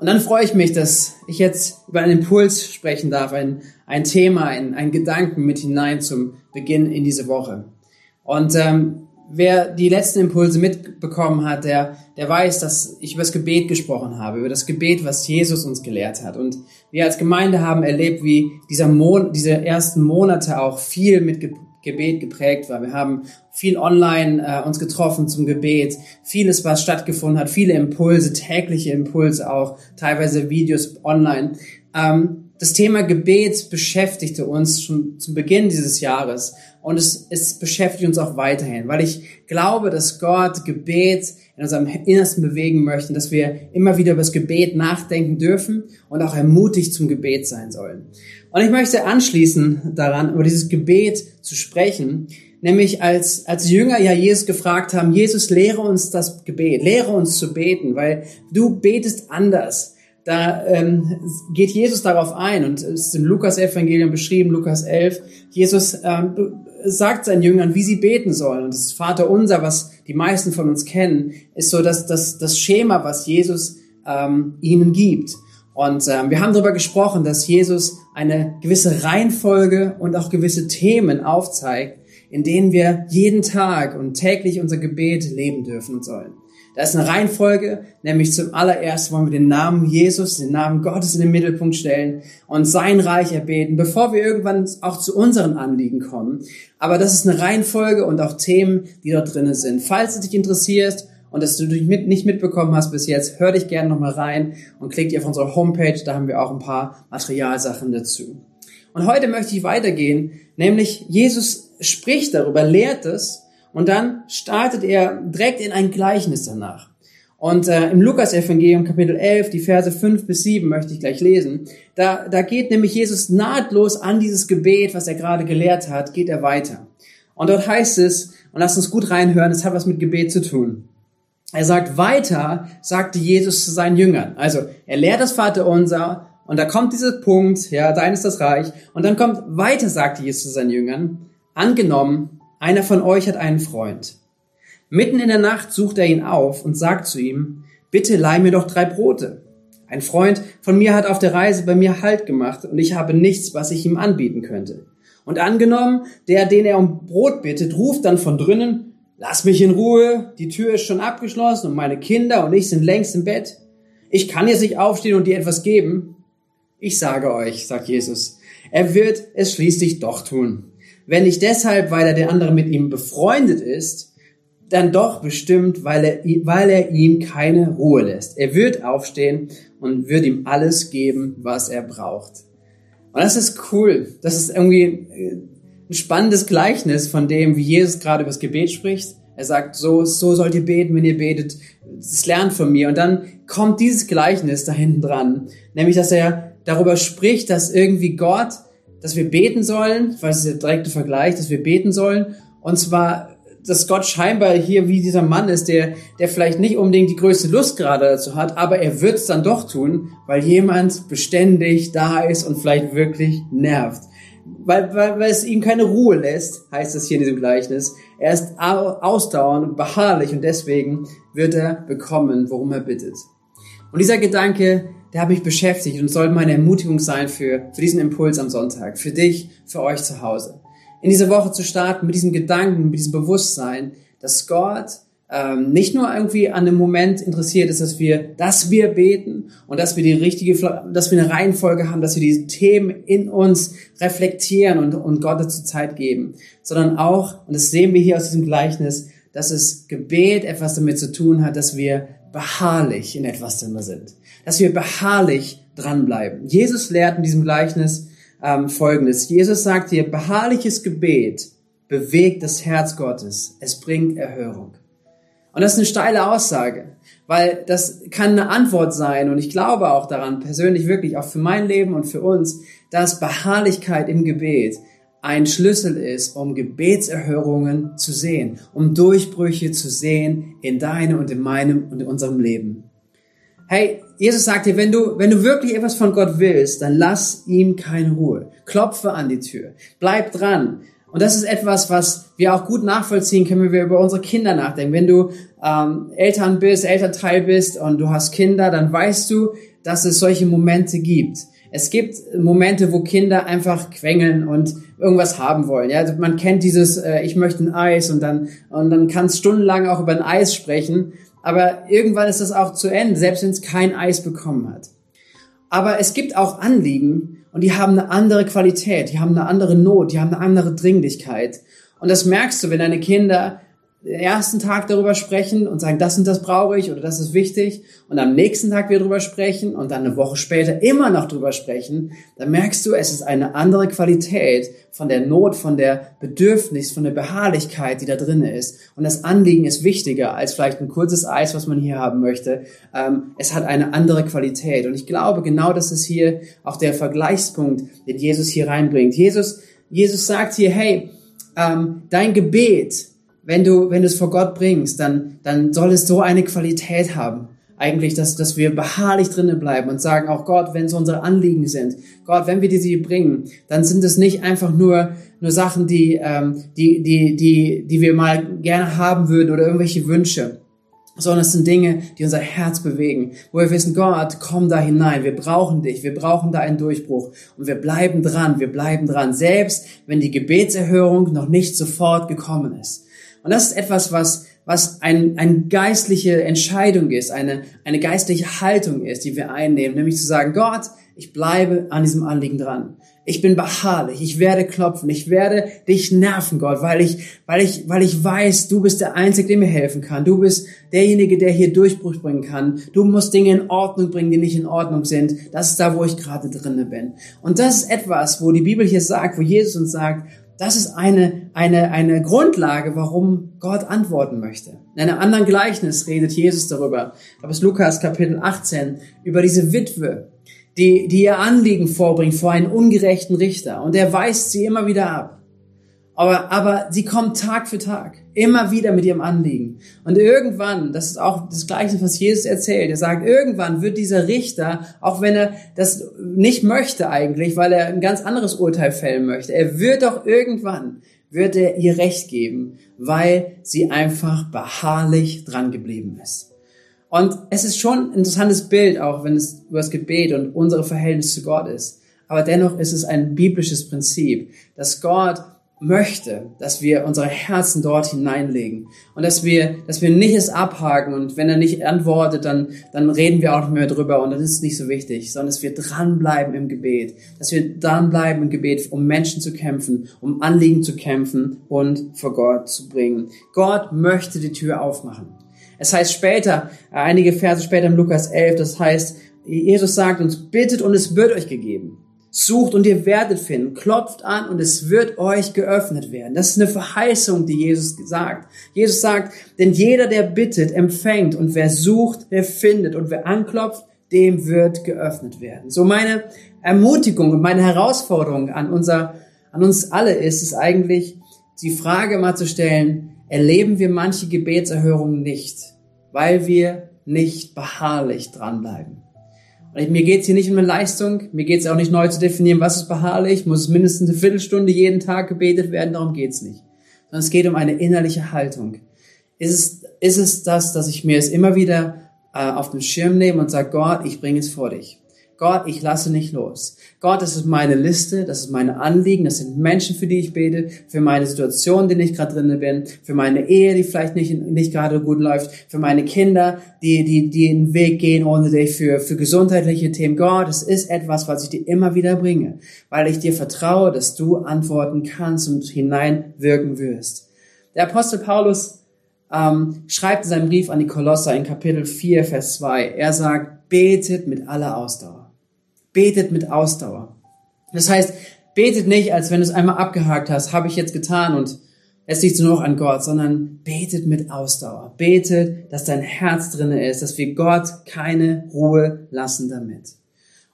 Und dann freue ich mich, dass ich jetzt über einen Impuls sprechen darf, ein, ein Thema, ein, ein Gedanken mit hinein zum Beginn in diese Woche. Und ähm, wer die letzten Impulse mitbekommen hat, der, der weiß, dass ich über das Gebet gesprochen habe, über das Gebet, was Jesus uns gelehrt hat. Und wir als Gemeinde haben erlebt, wie dieser Mon diese ersten Monate auch viel mit Gebet geprägt war. Wir haben viel online äh, uns getroffen zum Gebet, vieles, was stattgefunden hat, viele Impulse, tägliche Impulse auch, teilweise Videos online. Ähm, das Thema Gebet beschäftigte uns schon zum Beginn dieses Jahres und es, es beschäftigt uns auch weiterhin, weil ich glaube, dass Gott Gebet in unserem Innersten bewegen möchte, dass wir immer wieder über das Gebet nachdenken dürfen und auch ermutigt zum Gebet sein sollen. Und ich möchte anschließen daran, über dieses Gebet zu sprechen, nämlich als, als Jünger ja Jesus gefragt haben, Jesus, lehre uns das Gebet, lehre uns zu beten, weil du betest anders da ähm, geht Jesus darauf ein und es ist im Lukas-Evangelium beschrieben, Lukas 11. Jesus ähm, sagt seinen Jüngern, wie sie beten sollen. Und das Vater unser, was die meisten von uns kennen, ist so das, das, das Schema, was Jesus ähm, ihnen gibt. Und ähm, wir haben darüber gesprochen, dass Jesus eine gewisse Reihenfolge und auch gewisse Themen aufzeigt, in denen wir jeden Tag und täglich unser Gebet leben dürfen und sollen. Da ist eine Reihenfolge, nämlich zum allerersten wollen wir den Namen Jesus, den Namen Gottes in den Mittelpunkt stellen und sein Reich erbeten, bevor wir irgendwann auch zu unseren Anliegen kommen. Aber das ist eine Reihenfolge und auch Themen, die dort drinnen sind. Falls du dich interessierst und dass du dich mit, nicht mitbekommen hast bis jetzt, hör dich gerne nochmal rein und klick dir auf unsere Homepage, da haben wir auch ein paar Materialsachen dazu. Und heute möchte ich weitergehen, nämlich Jesus spricht darüber, lehrt es, und dann startet er direkt in ein Gleichnis danach. Und äh, im Lukas-Evangelium Kapitel 11, die Verse 5 bis 7 möchte ich gleich lesen. Da, da geht nämlich Jesus nahtlos an dieses Gebet, was er gerade gelehrt hat, geht er weiter. Und dort heißt es, und lasst uns gut reinhören, es hat was mit Gebet zu tun. Er sagt, weiter sagte Jesus zu seinen Jüngern. Also, er lehrt das Vaterunser, und da kommt dieser Punkt, ja, dein ist das Reich, und dann kommt, weiter sagte Jesus zu seinen Jüngern, angenommen, einer von euch hat einen Freund. Mitten in der Nacht sucht er ihn auf und sagt zu ihm, bitte leih mir doch drei Brote. Ein Freund von mir hat auf der Reise bei mir Halt gemacht und ich habe nichts, was ich ihm anbieten könnte. Und angenommen, der, den er um Brot bittet, ruft dann von drinnen, lass mich in Ruhe, die Tür ist schon abgeschlossen und meine Kinder und ich sind längst im Bett. Ich kann jetzt nicht aufstehen und dir etwas geben. Ich sage euch, sagt Jesus, er wird es schließlich doch tun wenn nicht deshalb, weil er der andere mit ihm befreundet ist, dann doch bestimmt, weil er, weil er ihm keine Ruhe lässt. Er wird aufstehen und wird ihm alles geben, was er braucht. Und das ist cool. Das ist irgendwie ein spannendes Gleichnis von dem, wie Jesus gerade über das Gebet spricht. Er sagt, so, so sollt ihr beten, wenn ihr betet. Das lernt von mir. Und dann kommt dieses Gleichnis da hinten dran. Nämlich, dass er darüber spricht, dass irgendwie Gott dass wir beten sollen, weil es ist der direkte Vergleich, dass wir beten sollen. Und zwar, dass Gott scheinbar hier wie dieser Mann ist, der, der vielleicht nicht unbedingt die größte Lust gerade dazu hat, aber er wird es dann doch tun, weil jemand beständig da ist und vielleicht wirklich nervt. Weil, weil, weil es ihm keine Ruhe lässt, heißt es hier in diesem Gleichnis. Er ist ausdauernd und beharrlich und deswegen wird er bekommen, worum er bittet. Und dieser Gedanke, der hat mich beschäftigt und soll meine Ermutigung sein für, für diesen Impuls am Sonntag, für dich, für euch zu Hause. In diese Woche zu starten mit diesem Gedanken, mit diesem Bewusstsein, dass Gott ähm, nicht nur irgendwie an dem Moment interessiert ist, dass wir, dass wir beten und dass wir die richtige, dass wir eine Reihenfolge haben, dass wir diese Themen in uns reflektieren und, und Gott dazu Zeit geben, sondern auch, und das sehen wir hier aus diesem Gleichnis, dass es Gebet etwas damit zu tun hat, dass wir beharrlich in etwas drin sind dass wir beharrlich dranbleiben. Jesus lehrt in diesem Gleichnis ähm, Folgendes. Jesus sagt hier, beharrliches Gebet bewegt das Herz Gottes. Es bringt Erhörung. Und das ist eine steile Aussage, weil das kann eine Antwort sein und ich glaube auch daran, persönlich wirklich, auch für mein Leben und für uns, dass Beharrlichkeit im Gebet ein Schlüssel ist, um Gebetserhörungen zu sehen, um Durchbrüche zu sehen in deinem und in meinem und in unserem Leben. Hey, Jesus sagt dir, wenn du, wenn du wirklich etwas von Gott willst, dann lass ihm keine Ruhe. Klopfe an die Tür. Bleib dran. Und das ist etwas, was wir auch gut nachvollziehen können, wenn wir über unsere Kinder nachdenken. Wenn du ähm, Eltern bist, Elternteil bist und du hast Kinder, dann weißt du, dass es solche Momente gibt. Es gibt Momente, wo Kinder einfach quengeln und irgendwas haben wollen. Ja, also man kennt dieses, äh, ich möchte ein Eis und dann und dann kann es stundenlang auch über ein Eis sprechen. Aber irgendwann ist das auch zu Ende, selbst wenn es kein Eis bekommen hat. Aber es gibt auch Anliegen und die haben eine andere Qualität, die haben eine andere Not, die haben eine andere Dringlichkeit. Und das merkst du, wenn deine Kinder ersten Tag darüber sprechen und sagen, das und das brauche ich oder das ist wichtig und am nächsten Tag wieder darüber sprechen und dann eine Woche später immer noch darüber sprechen, dann merkst du, es ist eine andere Qualität von der Not, von der Bedürfnis, von der Beharrlichkeit, die da drin ist. Und das Anliegen ist wichtiger als vielleicht ein kurzes Eis, was man hier haben möchte. Ähm, es hat eine andere Qualität. Und ich glaube, genau das ist hier auch der Vergleichspunkt, den Jesus hier reinbringt. Jesus, Jesus sagt hier, hey, ähm, dein Gebet, wenn du, wenn du es vor Gott bringst, dann, dann soll es so eine Qualität haben. Eigentlich, dass, dass wir beharrlich drinnen bleiben und sagen, auch Gott, wenn es unsere Anliegen sind, Gott, wenn wir die sie bringen, dann sind es nicht einfach nur, nur Sachen, die, ähm, die, die, die, die wir mal gerne haben würden oder irgendwelche Wünsche, sondern es sind Dinge, die unser Herz bewegen, wo wir wissen, Gott, komm da hinein, wir brauchen dich, wir brauchen da einen Durchbruch und wir bleiben dran, wir bleiben dran, selbst wenn die Gebetserhörung noch nicht sofort gekommen ist. Und das ist etwas, was, was ein, eine geistliche Entscheidung ist, eine, eine geistliche Haltung ist, die wir einnehmen, nämlich zu sagen, Gott, ich bleibe an diesem Anliegen dran. Ich bin beharrlich, ich werde klopfen, ich werde dich nerven, Gott, weil ich, weil ich, weil ich weiß, du bist der Einzige, der mir helfen kann. Du bist derjenige, der hier Durchbruch bringen kann. Du musst Dinge in Ordnung bringen, die nicht in Ordnung sind. Das ist da, wo ich gerade drinne bin. Und das ist etwas, wo die Bibel hier sagt, wo Jesus uns sagt, das ist eine, eine, eine Grundlage, warum Gott antworten möchte. In einem anderen Gleichnis redet Jesus darüber. Da ist Lukas Kapitel 18 über diese Witwe, die, die ihr Anliegen vorbringt vor einen ungerechten Richter. Und er weist sie immer wieder ab. Aber, aber sie kommt Tag für Tag, immer wieder mit ihrem Anliegen. Und irgendwann, das ist auch das Gleiche, was Jesus erzählt, er sagt, irgendwann wird dieser Richter, auch wenn er das nicht möchte eigentlich, weil er ein ganz anderes Urteil fällen möchte, er wird doch irgendwann, wird er ihr Recht geben, weil sie einfach beharrlich dran geblieben ist. Und es ist schon ein interessantes Bild, auch wenn es über das Gebet und unsere Verhältnis zu Gott ist. Aber dennoch ist es ein biblisches Prinzip, dass Gott möchte, dass wir unsere Herzen dort hineinlegen und dass wir, dass wir nicht es abhaken und wenn er nicht antwortet, dann, dann reden wir auch nicht mehr drüber und dann ist nicht so wichtig, sondern dass wir dranbleiben im Gebet, dass wir dranbleiben im Gebet, um Menschen zu kämpfen, um Anliegen zu kämpfen und vor Gott zu bringen. Gott möchte die Tür aufmachen. Es heißt später, einige Verse später im Lukas 11, das heißt, Jesus sagt uns, bittet und es wird euch gegeben. Sucht und ihr werdet finden. Klopft an und es wird euch geöffnet werden. Das ist eine Verheißung, die Jesus sagt. Jesus sagt, denn jeder, der bittet, empfängt und wer sucht, der findet und wer anklopft, dem wird geöffnet werden. So meine Ermutigung und meine Herausforderung an unser, an uns alle ist es eigentlich, die Frage mal zu stellen, erleben wir manche Gebetserhörungen nicht, weil wir nicht beharrlich dranbleiben. Mir geht's hier nicht um eine Leistung, mir geht's auch nicht neu zu definieren, was ist beharrlich, muss es mindestens eine Viertelstunde jeden Tag gebetet werden, darum geht's nicht. Sondern es geht um eine innerliche Haltung. Ist es, ist es das, dass ich mir es immer wieder äh, auf den Schirm nehme und sage, Gott, ich bringe es vor dich. Gott, ich lasse nicht los. Gott, das ist meine Liste, das ist meine Anliegen, das sind Menschen, für die ich bete, für meine Situation, in der ich gerade drin bin, für meine Ehe, die vielleicht nicht, nicht gerade gut läuft, für meine Kinder, die, die, die den Weg gehen ohne dich, für, für gesundheitliche Themen. Gott, es ist etwas, was ich dir immer wieder bringe, weil ich dir vertraue, dass du antworten kannst und hineinwirken wirst. Der Apostel Paulus ähm, schreibt in seinem Brief an die Kolosser in Kapitel 4, Vers 2, er sagt, betet mit aller Ausdauer. Betet mit Ausdauer. Das heißt, betet nicht, als wenn du es einmal abgehakt hast, habe ich jetzt getan und es liegt nur noch an Gott, sondern betet mit Ausdauer. Betet, dass dein Herz drinne ist, dass wir Gott keine Ruhe lassen damit.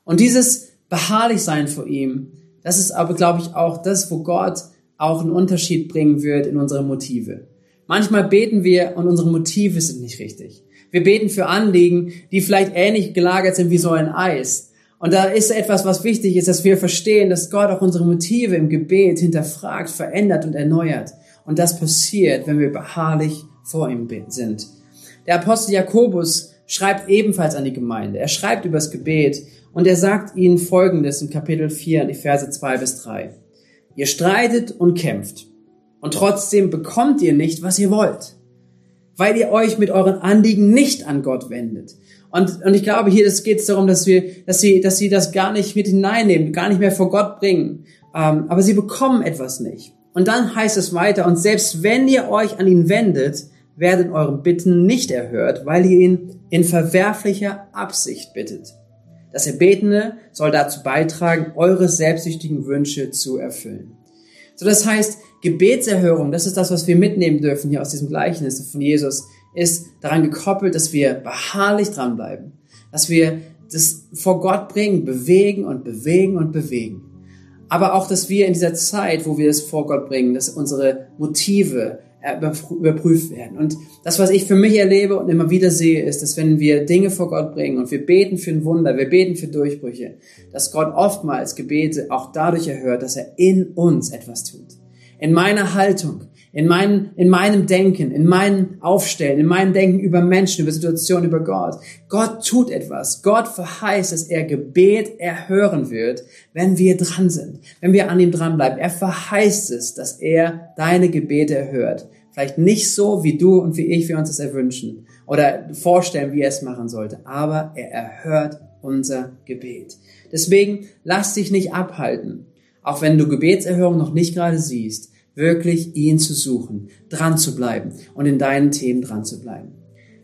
Und dieses beharrlich sein vor ihm, das ist aber, glaube ich, auch das, wo Gott auch einen Unterschied bringen wird in unsere Motive. Manchmal beten wir und unsere Motive sind nicht richtig. Wir beten für Anliegen, die vielleicht ähnlich gelagert sind wie so ein Eis. Und da ist etwas, was wichtig ist, dass wir verstehen, dass Gott auch unsere Motive im Gebet hinterfragt, verändert und erneuert. Und das passiert, wenn wir beharrlich vor ihm sind. Der Apostel Jakobus schreibt ebenfalls an die Gemeinde. Er schreibt über das Gebet und er sagt ihnen Folgendes in Kapitel 4, in die Verse 2 bis 3. Ihr streitet und kämpft und trotzdem bekommt ihr nicht, was ihr wollt, weil ihr euch mit euren Anliegen nicht an Gott wendet. Und, und ich glaube, hier geht es darum, dass wir, dass sie, dass sie das gar nicht mit hineinnehmen, gar nicht mehr vor Gott bringen. Ähm, aber sie bekommen etwas nicht. Und dann heißt es weiter, und selbst wenn ihr euch an ihn wendet, werden eure Bitten nicht erhört, weil ihr ihn in verwerflicher Absicht bittet. Das Erbetene soll dazu beitragen, eure selbstsüchtigen Wünsche zu erfüllen. So, das heißt, Gebetserhörung, das ist das, was wir mitnehmen dürfen hier aus diesem Gleichnis von Jesus, ist daran gekoppelt, dass wir beharrlich dranbleiben, dass wir das vor Gott bringen, bewegen und bewegen und bewegen. Aber auch, dass wir in dieser Zeit, wo wir es vor Gott bringen, dass unsere Motive überprüft werden. Und das, was ich für mich erlebe und immer wieder sehe, ist, dass wenn wir Dinge vor Gott bringen und wir beten für ein Wunder, wir beten für Durchbrüche, dass Gott oftmals Gebete auch dadurch erhört, dass er in uns etwas tut. In meiner Haltung, in, meinem, in meinem Denken, in meinem Aufstellen, in meinem Denken über Menschen, über Situationen, über Gott. Gott tut etwas. Gott verheißt, dass er Gebet erhören wird, wenn wir dran sind, wenn wir an ihm dranbleiben. Er verheißt es, dass er deine Gebete erhört. Vielleicht nicht so, wie du und wie ich wir uns das erwünschen oder vorstellen, wie er es machen sollte, aber er erhört unser Gebet. Deswegen lass dich nicht abhalten, auch wenn du Gebetserhörung noch nicht gerade siehst wirklich ihn zu suchen, dran zu bleiben und in deinen Themen dran zu bleiben.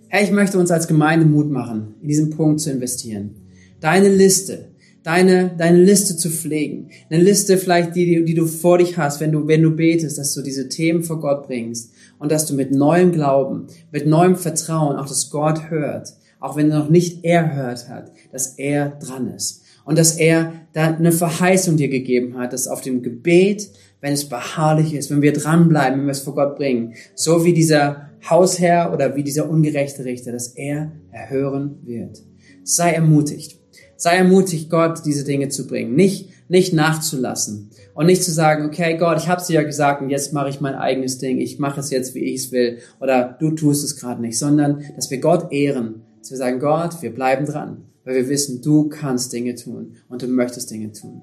Herr, ich möchte uns als Gemeinde Mut machen, in diesen Punkt zu investieren. Deine Liste, deine, deine Liste zu pflegen. Eine Liste vielleicht, die, die du vor dich hast, wenn du, wenn du betest, dass du diese Themen vor Gott bringst und dass du mit neuem Glauben, mit neuem Vertrauen auch das Gott hört, auch wenn er noch nicht erhört hat, dass er dran ist. Und dass er da eine Verheißung dir gegeben hat, dass auf dem Gebet wenn es beharrlich ist, wenn wir dranbleiben, wenn wir es vor Gott bringen. So wie dieser Hausherr oder wie dieser ungerechte Richter, dass er erhören wird. Sei ermutigt. Sei ermutigt, Gott diese Dinge zu bringen. Nicht, nicht nachzulassen. Und nicht zu sagen, okay, Gott, ich habe es dir ja gesagt und jetzt mache ich mein eigenes Ding. Ich mache es jetzt, wie ich es will. Oder du tust es gerade nicht. Sondern, dass wir Gott ehren. Dass wir sagen, Gott, wir bleiben dran. Weil wir wissen, du kannst Dinge tun und du möchtest Dinge tun.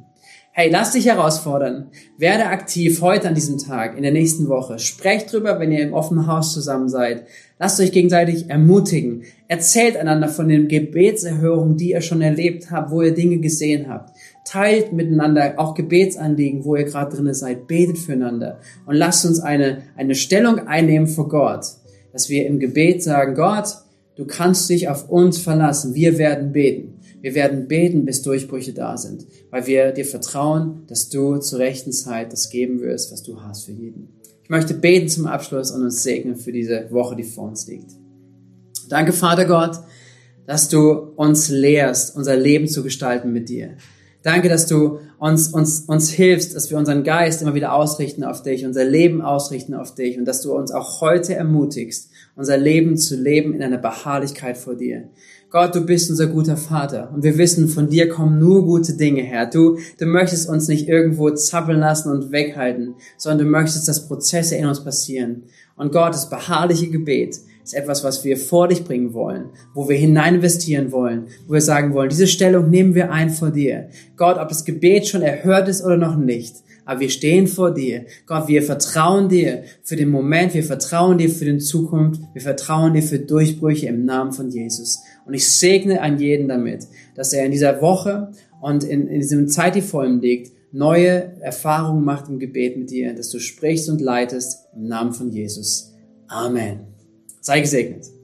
Hey, lass dich herausfordern. Werde aktiv heute an diesem Tag, in der nächsten Woche. Sprecht drüber, wenn ihr im offenen Haus zusammen seid. Lasst euch gegenseitig ermutigen. Erzählt einander von den Gebetserhörungen, die ihr schon erlebt habt, wo ihr Dinge gesehen habt. Teilt miteinander auch Gebetsanliegen, wo ihr gerade drinne seid. Betet füreinander. Und lasst uns eine, eine Stellung einnehmen vor Gott. Dass wir im Gebet sagen, Gott, du kannst dich auf uns verlassen. Wir werden beten. Wir werden beten, bis Durchbrüche da sind, weil wir dir vertrauen, dass du zur rechten Zeit das geben wirst, was du hast für jeden. Ich möchte beten zum Abschluss und uns segnen für diese Woche, die vor uns liegt. Danke, Vater Gott, dass du uns lehrst, unser Leben zu gestalten mit dir. Danke, dass du uns, uns, uns hilfst, dass wir unseren Geist immer wieder ausrichten auf dich, unser Leben ausrichten auf dich und dass du uns auch heute ermutigst, unser Leben zu leben in einer Beharrlichkeit vor dir. Gott, du bist unser guter Vater und wir wissen, von dir kommen nur gute Dinge her. Du, du möchtest uns nicht irgendwo zappeln lassen und weghalten, sondern du möchtest, dass Prozesse in uns passieren. Und Gott, das beharrliche Gebet ist etwas, was wir vor dich bringen wollen, wo wir hinein investieren wollen, wo wir sagen wollen, diese Stellung nehmen wir ein vor dir. Gott, ob das Gebet schon erhört ist oder noch nicht, aber wir stehen vor dir. Gott, wir vertrauen dir für den Moment, wir vertrauen dir für die Zukunft, wir vertrauen dir für Durchbrüche im Namen von Jesus. Und ich segne an jeden damit, dass er in dieser Woche und in, in diesem Zeit, die vor ihm liegt, neue Erfahrungen macht im Gebet mit dir, dass du sprichst und leitest im Namen von Jesus. Amen. Sei gesegnet.